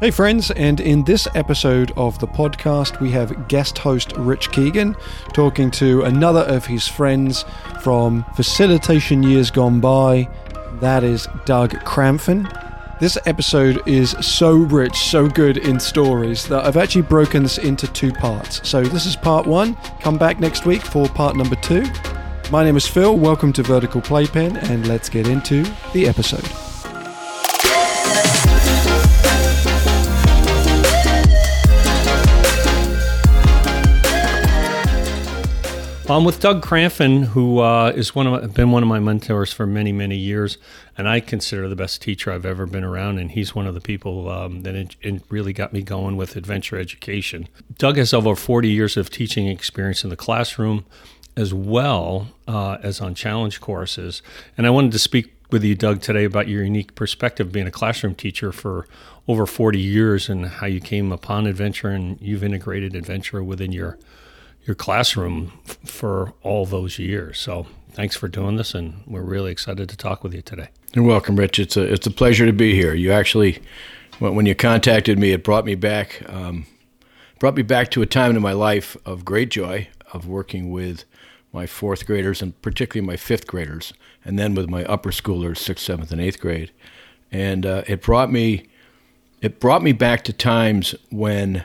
Hey, friends, and in this episode of the podcast, we have guest host Rich Keegan talking to another of his friends from facilitation years gone by. That is Doug Cramfin. This episode is so rich, so good in stories that I've actually broken this into two parts. So, this is part one. Come back next week for part number two. My name is Phil. Welcome to Vertical Playpen, and let's get into the episode. I'm with Doug Cramfin, who uh, is one of been one of my mentors for many, many years, and I consider the best teacher I've ever been around. And he's one of the people um, that it, it really got me going with adventure education. Doug has over 40 years of teaching experience in the classroom, as well uh, as on challenge courses. And I wanted to speak with you, Doug, today about your unique perspective being a classroom teacher for over 40 years and how you came upon adventure and you've integrated adventure within your your classroom f- for all those years. So thanks for doing this, and we're really excited to talk with you today. You're welcome, Rich. It's a it's a pleasure to be here. You actually, when you contacted me, it brought me back um, brought me back to a time in my life of great joy of working with my fourth graders and particularly my fifth graders, and then with my upper schoolers, sixth, seventh, and eighth grade. And uh, it brought me it brought me back to times when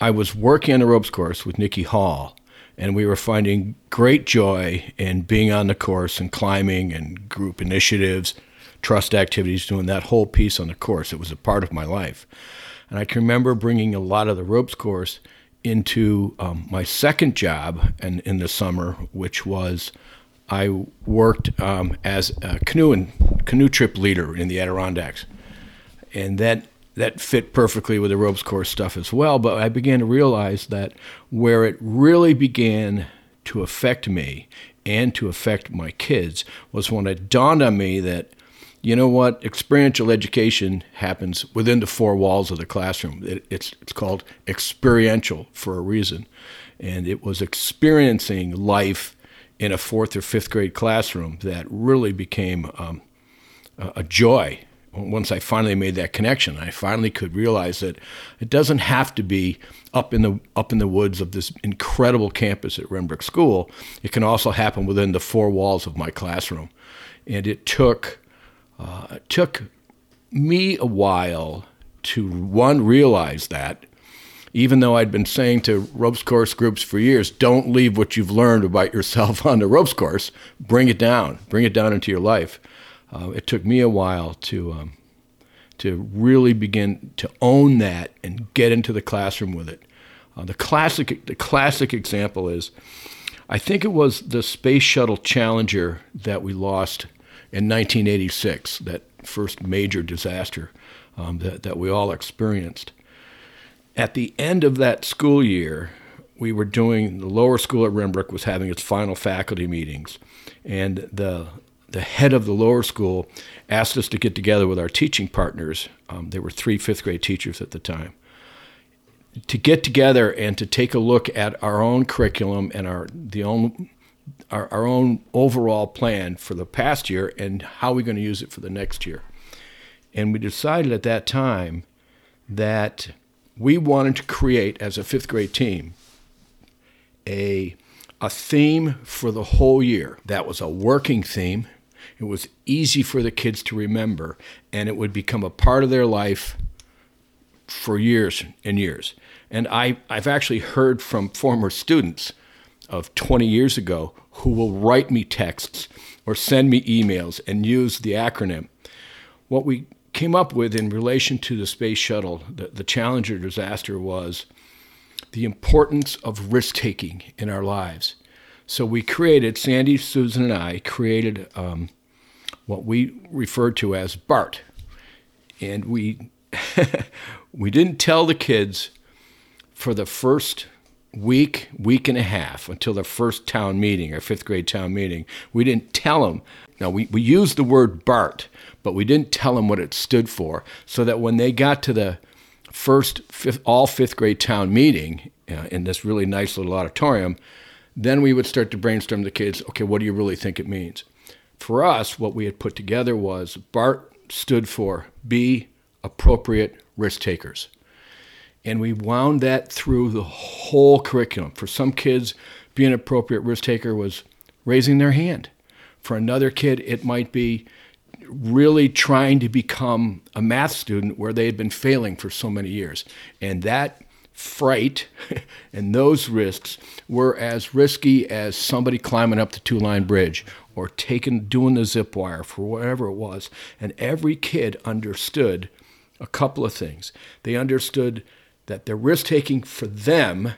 I was working on the ropes course with Nikki Hall and we were finding great joy in being on the course and climbing and group initiatives, trust activities, doing that whole piece on the course. It was a part of my life. And I can remember bringing a lot of the ropes course into um, my second job and in the summer, which was I worked um, as a canoe and canoe trip leader in the Adirondacks, and that that fit perfectly with the ropes course stuff as well. But I began to realize that where it really began to affect me and to affect my kids was when it dawned on me that, you know what, experiential education happens within the four walls of the classroom. It, it's, it's called experiential for a reason. And it was experiencing life in a fourth or fifth grade classroom that really became um, a, a joy once I finally made that connection, I finally could realize that it doesn't have to be up in the up in the woods of this incredible campus at Renbrook School. It can also happen within the four walls of my classroom, and it took uh, it took me a while to one realize that. Even though I'd been saying to ropes course groups for years, don't leave what you've learned about yourself on the ropes course. Bring it down. Bring it down into your life uh, it took me a while to um, to really begin to own that and get into the classroom with it. Uh, the classic the classic example is, I think it was the Space Shuttle Challenger that we lost in 1986, that first major disaster um, that that we all experienced. At the end of that school year, we were doing the lower school at Renbrook was having its final faculty meetings, and the the head of the lower school asked us to get together with our teaching partners. Um, there were three fifth grade teachers at the time. To get together and to take a look at our own curriculum and our the own our, our own overall plan for the past year and how we're going to use it for the next year. And we decided at that time that we wanted to create as a fifth grade team a a theme for the whole year. That was a working theme it was easy for the kids to remember, and it would become a part of their life for years and years. And I, I've actually heard from former students of 20 years ago who will write me texts or send me emails and use the acronym. What we came up with in relation to the space shuttle, the, the Challenger disaster, was the importance of risk taking in our lives. So we created, Sandy, Susan, and I created um, what we refer to as BART. And we, we didn't tell the kids for the first week, week and a half until the first town meeting, our fifth grade town meeting. We didn't tell them. Now, we, we used the word BART, but we didn't tell them what it stood for so that when they got to the first fifth, all fifth grade town meeting uh, in this really nice little auditorium, then we would start to brainstorm the kids okay, what do you really think it means? For us, what we had put together was BART stood for Be Appropriate risk takers. And we wound that through the whole curriculum. For some kids, being an appropriate risk taker was raising their hand. For another kid, it might be really trying to become a math student where they had been failing for so many years. And that fright and those risks were as risky as somebody climbing up the two line bridge or taking doing the zip wire for whatever it was. And every kid understood a couple of things. They understood that the risk taking for them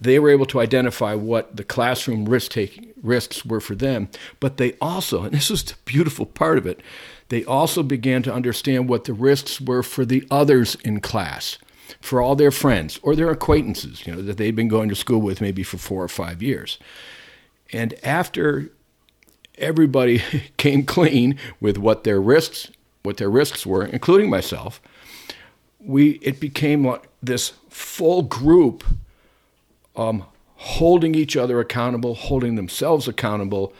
they were able to identify what the classroom risk taking risks were for them but they also and this was the beautiful part of it they also began to understand what the risks were for the others in class for all their friends or their acquaintances you know that they'd been going to school with maybe for 4 or 5 years and after everybody came clean with what their risks what their risks were including myself we it became like this full group um, holding each other accountable, holding themselves accountable,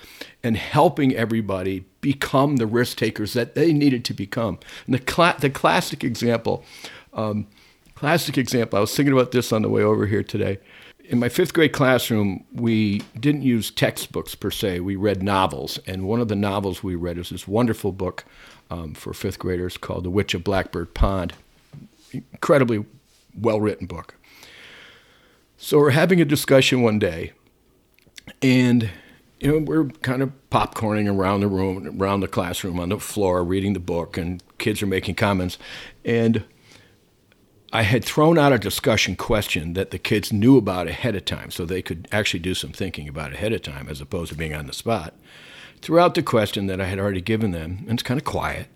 and helping everybody become the risk takers that they needed to become. And the, the classic example, um, classic example, I was thinking about this on the way over here today. In my fifth grade classroom, we didn't use textbooks per se. We read novels. And one of the novels we read was this wonderful book um, for fifth graders called The Witch of Blackbird Pond. Incredibly well written book. So we're having a discussion one day, and you know we're kind of popcorning around the room, around the classroom, on the floor, reading the book, and kids are making comments, and I had thrown out a discussion question that the kids knew about ahead of time, so they could actually do some thinking about ahead of time, as opposed to being on the spot. Throughout the question that I had already given them, and it's kind of quiet,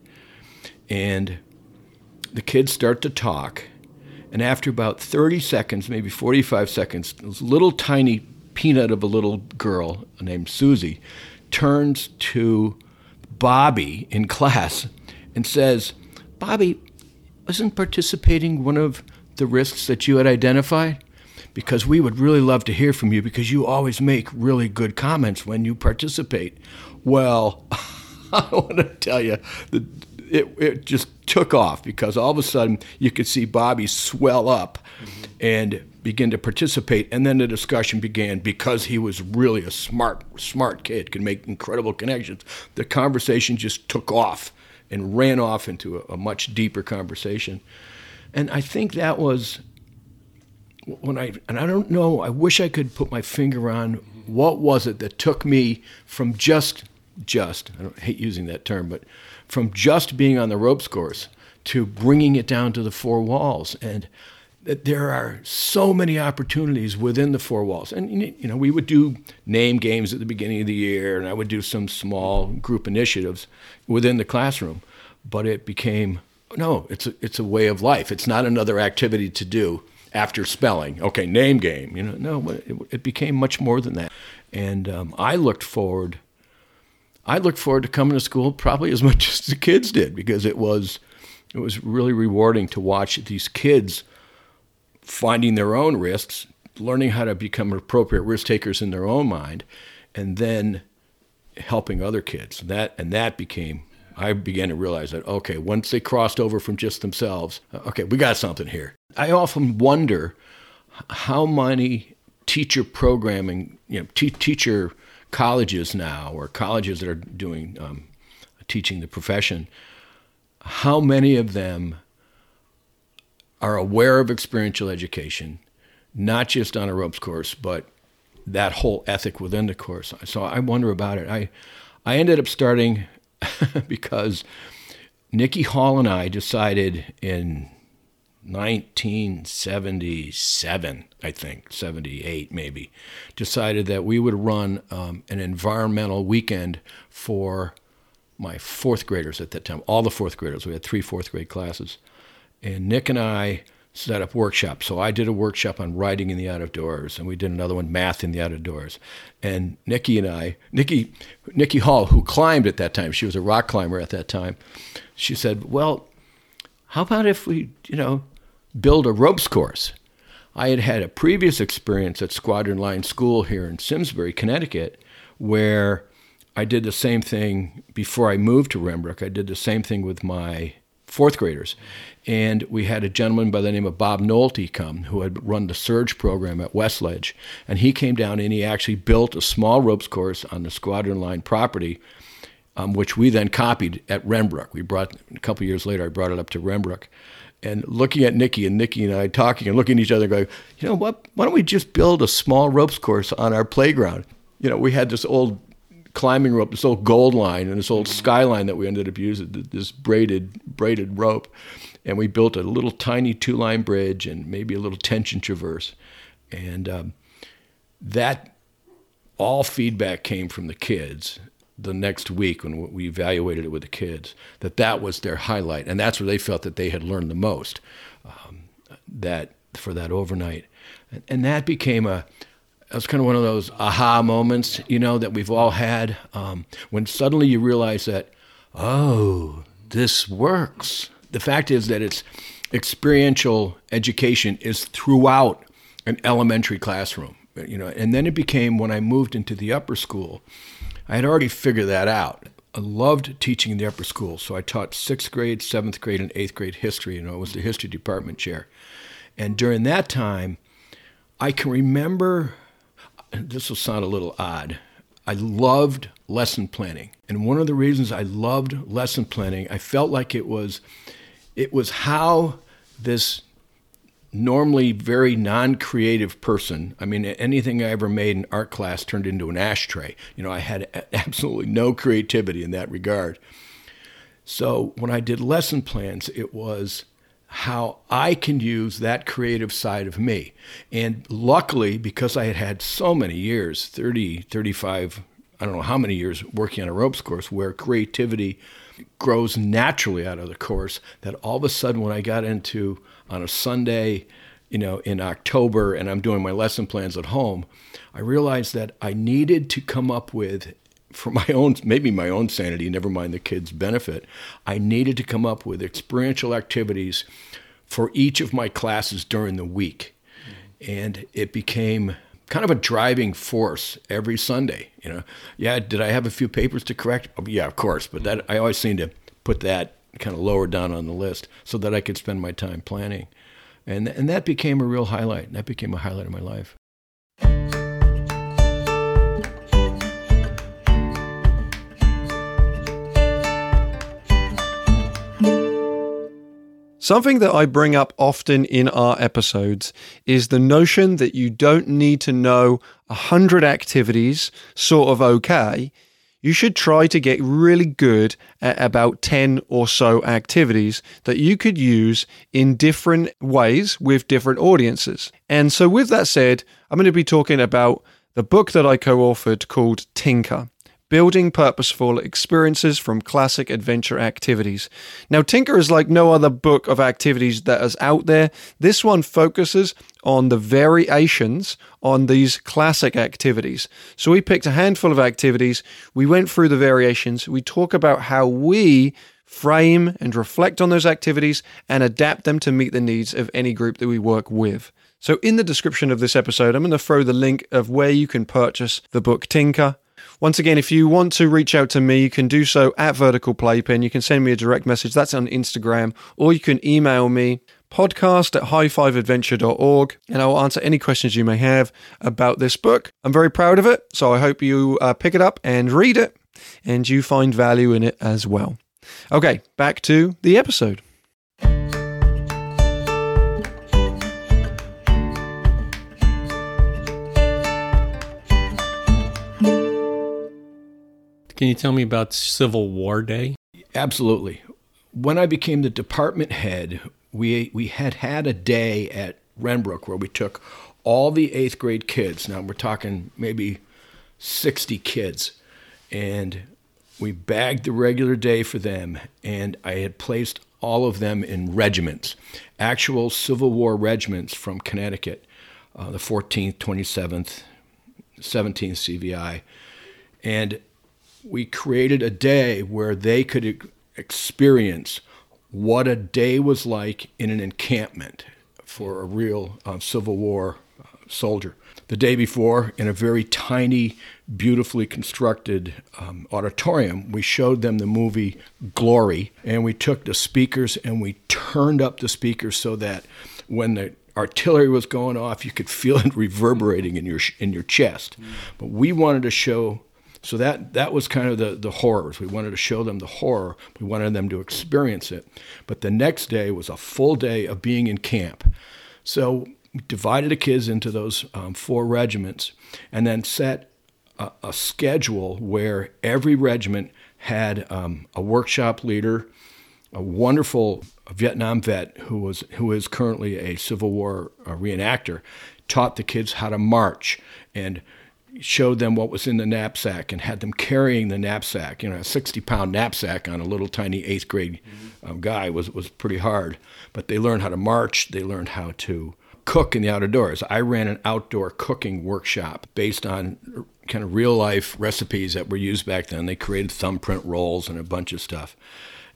and the kids start to talk and after about 30 seconds, maybe 45 seconds, this little tiny peanut of a little girl named Susie turns to Bobby in class and says, Bobby, wasn't participating one of the risks that you had identified? Because we would really love to hear from you because you always make really good comments when you participate. Well, I want to tell you, the, it, it just took off because all of a sudden you could see Bobby swell up mm-hmm. and begin to participate. And then the discussion began because he was really a smart, smart kid, could make incredible connections. The conversation just took off and ran off into a, a much deeper conversation. And I think that was when I, and I don't know, I wish I could put my finger on what was it that took me from just, just, I don't hate using that term, but from just being on the ropes course to bringing it down to the four walls. And there are so many opportunities within the four walls. And, you know, we would do name games at the beginning of the year, and I would do some small group initiatives within the classroom. But it became, no, it's a, it's a way of life. It's not another activity to do after spelling. Okay, name game. You know, no, it, it became much more than that. And um, I looked forward I looked forward to coming to school probably as much as the kids did because it was it was really rewarding to watch these kids finding their own risks, learning how to become appropriate risk takers in their own mind, and then helping other kids. That and that became I began to realize that okay, once they crossed over from just themselves, okay, we got something here. I often wonder how many teacher programming, you know, teacher colleges now or colleges that are doing um, teaching the profession, how many of them are aware of experiential education, not just on a ropes course, but that whole ethic within the course. So I wonder about it. I I ended up starting because Nikki Hall and I decided in 1977, I think, 78 maybe, decided that we would run um, an environmental weekend for my fourth graders at that time, all the fourth graders. We had three fourth grade classes. And Nick and I set up workshops. So I did a workshop on writing in the out of doors, and we did another one, math in the out of doors. And Nikki and I, Nikki, Nikki Hall, who climbed at that time, she was a rock climber at that time, she said, Well, how about if we, you know, build a ropes course. I had had a previous experience at Squadron Line School here in Simsbury, Connecticut, where I did the same thing before I moved to Renbrook. I did the same thing with my fourth graders. And we had a gentleman by the name of Bob Nolte come who had run the surge program at Westledge. And he came down and he actually built a small ropes course on the squadron line property, um, which we then copied at Renbrook. We brought, a couple years later, I brought it up to Renbrook. And looking at Nikki and Nikki and I talking and looking at each other, going, you know what? Why don't we just build a small ropes course on our playground? You know, we had this old climbing rope, this old gold line and this old skyline that we ended up using, this braided braided rope. And we built a little tiny two line bridge and maybe a little tension traverse. And um, that all feedback came from the kids the next week when we evaluated it with the kids that that was their highlight. And that's where they felt that they had learned the most um, that for that overnight. And, and that became a that was kind of one of those aha moments you know that we've all had um, when suddenly you realize that oh this works. The fact is that it's experiential education is throughout an elementary classroom you know and then it became when i moved into the upper school i had already figured that out. I loved teaching in the upper school so i taught sixth grade seventh grade and eighth grade history you know i was the history department chair. And during that time i can remember this will sound a little odd. I loved lesson planning. And one of the reasons I loved lesson planning, I felt like it was it was how this normally very non-creative person i mean anything i ever made in art class turned into an ashtray. You know i had absolutely no creativity in that regard. So when i did lesson plans it was how i can use that creative side of me. And luckily because i had had so many years 30 35 i don't know how many years working on a ropes course where creativity grows naturally out of the course that all of a sudden when I got into on a Sunday, you know, in October and I'm doing my lesson plans at home, I realized that I needed to come up with for my own maybe my own sanity, never mind the kids' benefit, I needed to come up with experiential activities for each of my classes during the week. And it became kind of a driving force every Sunday. You know, yeah, did I have a few papers to correct? Oh, yeah, of course, but that I always seem to put that kind of lower down on the list so that I could spend my time planning, and and that became a real highlight. That became a highlight of my life. Something that I bring up often in our episodes is the notion that you don't need to know 100 activities sort of okay. You should try to get really good at about 10 or so activities that you could use in different ways with different audiences. And so, with that said, I'm going to be talking about the book that I co authored called Tinker building purposeful experiences from classic adventure activities. Now, Tinker is like no other book of activities that is out there. This one focuses on the variations on these classic activities. So, we picked a handful of activities, we went through the variations, we talk about how we frame and reflect on those activities and adapt them to meet the needs of any group that we work with. So, in the description of this episode, I'm going to throw the link of where you can purchase the book Tinker. Once again, if you want to reach out to me, you can do so at Vertical Playpen. You can send me a direct message, that's on Instagram, or you can email me podcast at highfiveadventure.org and I'll answer any questions you may have about this book. I'm very proud of it, so I hope you uh, pick it up and read it and you find value in it as well. Okay, back to the episode. Can you tell me about Civil War Day? Absolutely. When I became the department head, we we had had a day at Renbrook where we took all the eighth grade kids. Now we're talking maybe 60 kids, and we bagged the regular day for them. And I had placed all of them in regiments, actual Civil War regiments from Connecticut, uh, the 14th, 27th, 17th CVI, and we created a day where they could experience what a day was like in an encampment for a real uh, Civil War uh, soldier. The day before, in a very tiny, beautifully constructed um, auditorium, we showed them the movie Glory, and we took the speakers and we turned up the speakers so that when the artillery was going off, you could feel it reverberating in your in your chest. But we wanted to show so that that was kind of the the horrors. We wanted to show them the horror. We wanted them to experience it. But the next day was a full day of being in camp. So we divided the kids into those um, four regiments, and then set a, a, schedule where every regiment had um, a workshop leader, a wonderful Vietnam vet who was who is currently a Civil War uh, reenactor, taught the kids how to march and showed them what was in the knapsack and had them carrying the knapsack. You know, a 60 pound knapsack on a little tiny eighth grade um, guy was, was pretty hard. But they learned how to march, they learned how to cook in the outdoors. I ran an outdoor cooking workshop based on kind of real life recipes that were used back then. They created thumbprint rolls and a bunch of stuff.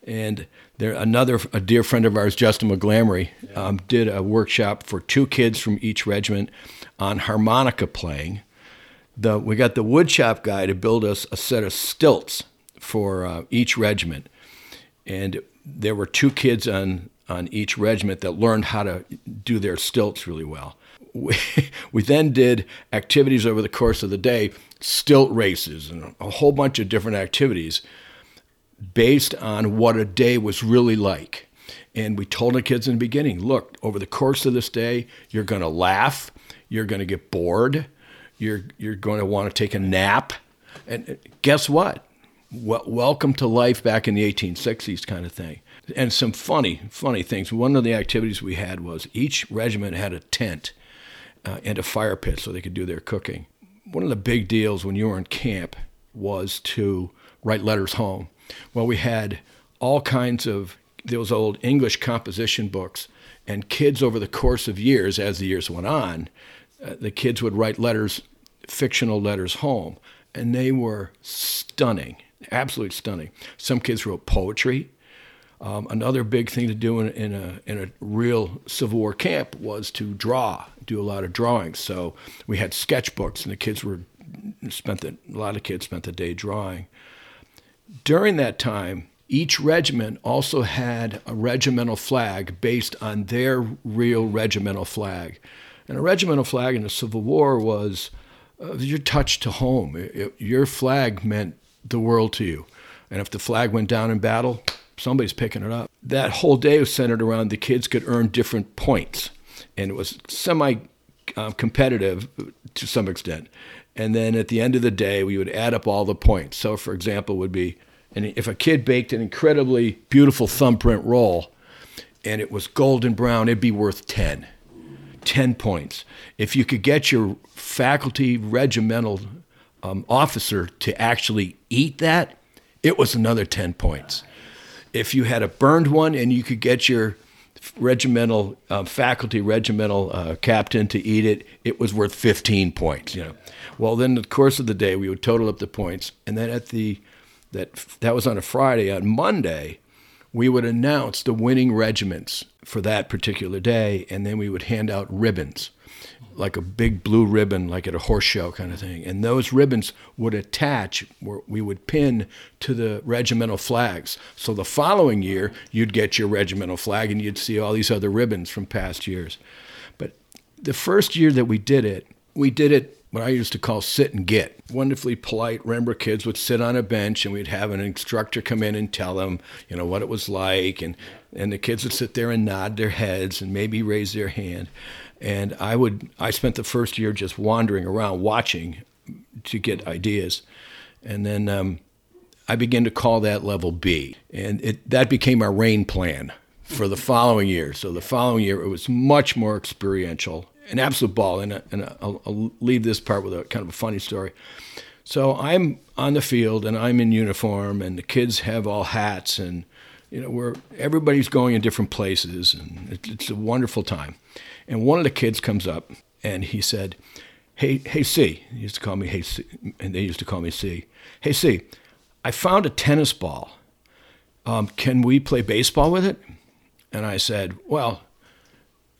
And there, another a dear friend of ours, Justin McGlamory, um, did a workshop for two kids from each regiment on harmonica playing the we got the woodshop guy to build us a set of stilts for uh, each regiment, and there were two kids on on each regiment that learned how to do their stilts really well. We, we then did activities over the course of the day, stilt races and a whole bunch of different activities based on what a day was really like. And we told the kids in the beginning, look, over the course of this day, you're going to laugh, you're going to get bored, you're you're going to want to take a nap, and guess what? Well, welcome to life back in the 1860s, kind of thing. And some funny, funny things. One of the activities we had was each regiment had a tent uh, and a fire pit so they could do their cooking. One of the big deals when you were in camp was to write letters home. Well, we had all kinds of those old English composition books, and kids over the course of years, as the years went on, uh, the kids would write letters fictional letters home, and they were stunning, absolutely stunning. Some kids wrote poetry. Um, another big thing to do in, in, a, in a real Civil War camp was to draw, do a lot of drawings. So we had sketchbooks, and the kids were spent the, a lot of kids spent the day drawing. During that time, each regiment also had a regimental flag based on their real regimental flag. And a regimental flag in the Civil War was uh, your touch to home. It, it, your flag meant the world to you. And if the flag went down in battle, somebody's picking it up. That whole day was centered around the kids could earn different points. And it was semi uh, competitive to some extent. And then at the end of the day, we would add up all the points. So, for example, would be, and if a kid baked an incredibly beautiful thumbprint roll and it was golden brown, it'd be worth 10. 10 points. If you could get your faculty regimental um, officer to actually eat that, it was another 10 points. If you had a burned one and you could get your regimental uh, faculty regimental uh, captain to eat it, it was worth 15 points. You know, well then the course of the day we would total up the points, and then at the that that was on a Friday. On Monday, we would announce the winning regiments for that particular day, and then we would hand out ribbons, like a big blue ribbon, like at a horse show kind of thing. And those ribbons would attach, we would pin to the regimental flags. So the following year, you'd get your regimental flag and you'd see all these other ribbons from past years. But the first year that we did it, we did it what I used to call sit and get. Wonderfully polite Renbrook kids would sit on a bench and we'd have an instructor come in and tell them, you know, what it was like. And, and the kids would sit there and nod their heads and maybe raise their hand. And I would, I spent the first year just wandering around watching to get ideas. And then um, I began to call that level B. And it, that became our rain plan for the following year. So the following year, it was much more experiential an absolute ball. And, and I'll, I'll leave this part with a kind of a funny story. So I'm on the field and I'm in uniform, and the kids have all hats, and you know, we're everybody's going in different places, and it, it's a wonderful time. And one of the kids comes up and he said, "Hey, hey, C." He used to call me Hey, C, and they used to call me C. Hey, C, I found a tennis ball. Um, can we play baseball with it? And I said, Well,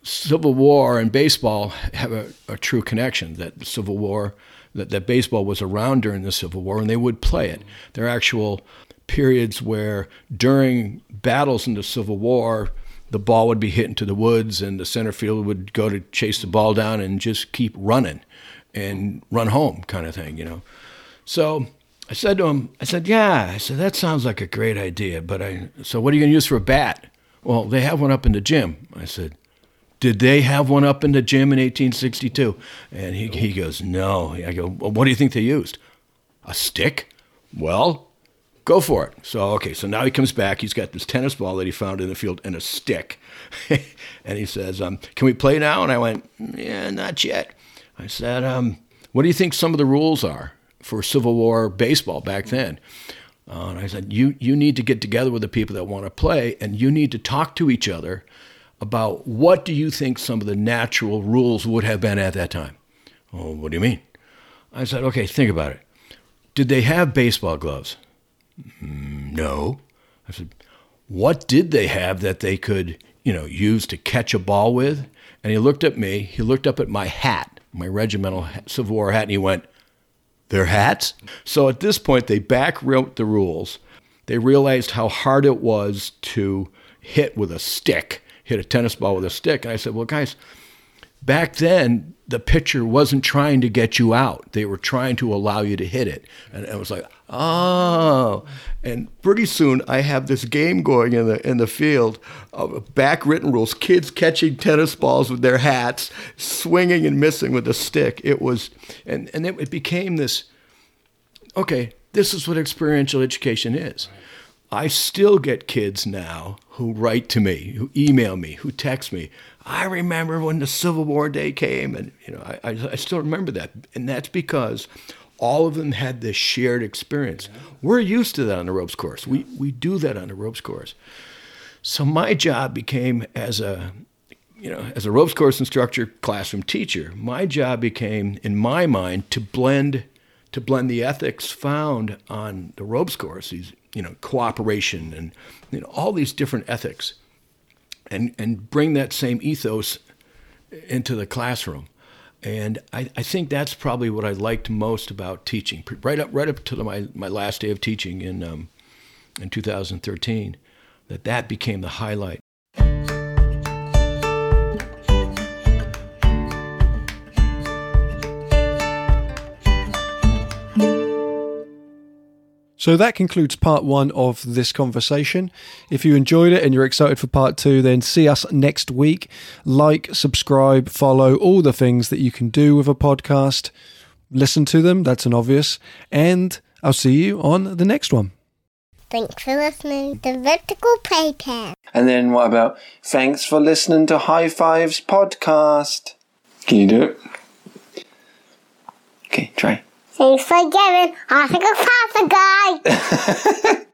Civil War and baseball have a, a true connection. That the Civil War, that, that baseball was around during the Civil War, and they would play it. There are actual periods where during battles in the Civil War, the ball would be hit into the woods, and the center fielder would go to chase the ball down and just keep running and run home, kind of thing, you know. So I said to him, I said, "Yeah," I said that sounds like a great idea, but I. So what are you going to use for a bat? Well, they have one up in the gym. I said, did they have one up in the gym in 1862? And he, he goes, no. I go, well, what do you think they used? A stick? Well, go for it. So, okay, so now he comes back. He's got this tennis ball that he found in the field and a stick. and he says, um, can we play now? And I went, yeah, not yet. I said, um, what do you think some of the rules are for Civil War baseball back then? Uh, and I said, you, you need to get together with the people that want to play, and you need to talk to each other about what do you think some of the natural rules would have been at that time. Oh, what do you mean? I said, okay, think about it. Did they have baseball gloves? Mm, no. I said, what did they have that they could, you know, use to catch a ball with? And he looked at me. He looked up at my hat, my regimental Civil War hat, and he went, their hats. So at this point, they back wrote the rules. They realized how hard it was to hit with a stick, hit a tennis ball with a stick. And I said, well, guys, back then, the pitcher wasn't trying to get you out. They were trying to allow you to hit it. And I was like, oh. And pretty soon I have this game going in the in the field of back written rules, kids catching tennis balls with their hats, swinging and missing with a stick. It was and, and it, it became this okay, this is what experiential education is. I still get kids now who write to me, who email me, who text me. I remember when the Civil War day came, and you know, I, I, I still remember that, and that's because all of them had this shared experience. We're used to that on the ropes course. We we do that on the ropes course. So my job became as a you know, as a ropes course instructor, classroom teacher, my job became, in my mind, to blend to blend the ethics found on the ropes course, these you know cooperation and you know all these different ethics, and and bring that same ethos into the classroom. And I, I think that's probably what I liked most about teaching. Right up right up to my, my last day of teaching in um, in 2013, that that became the highlight. So that concludes part one of this conversation. If you enjoyed it and you're excited for part two, then see us next week. Like, subscribe, follow, all the things that you can do with a podcast. Listen to them, that's an obvious. And I'll see you on the next one. Thanks for listening to Vertical Playtime. And then what about thanks for listening to High Fives podcast? Can you do it? Okay, try. Thanks for giving. I think a pasta guy.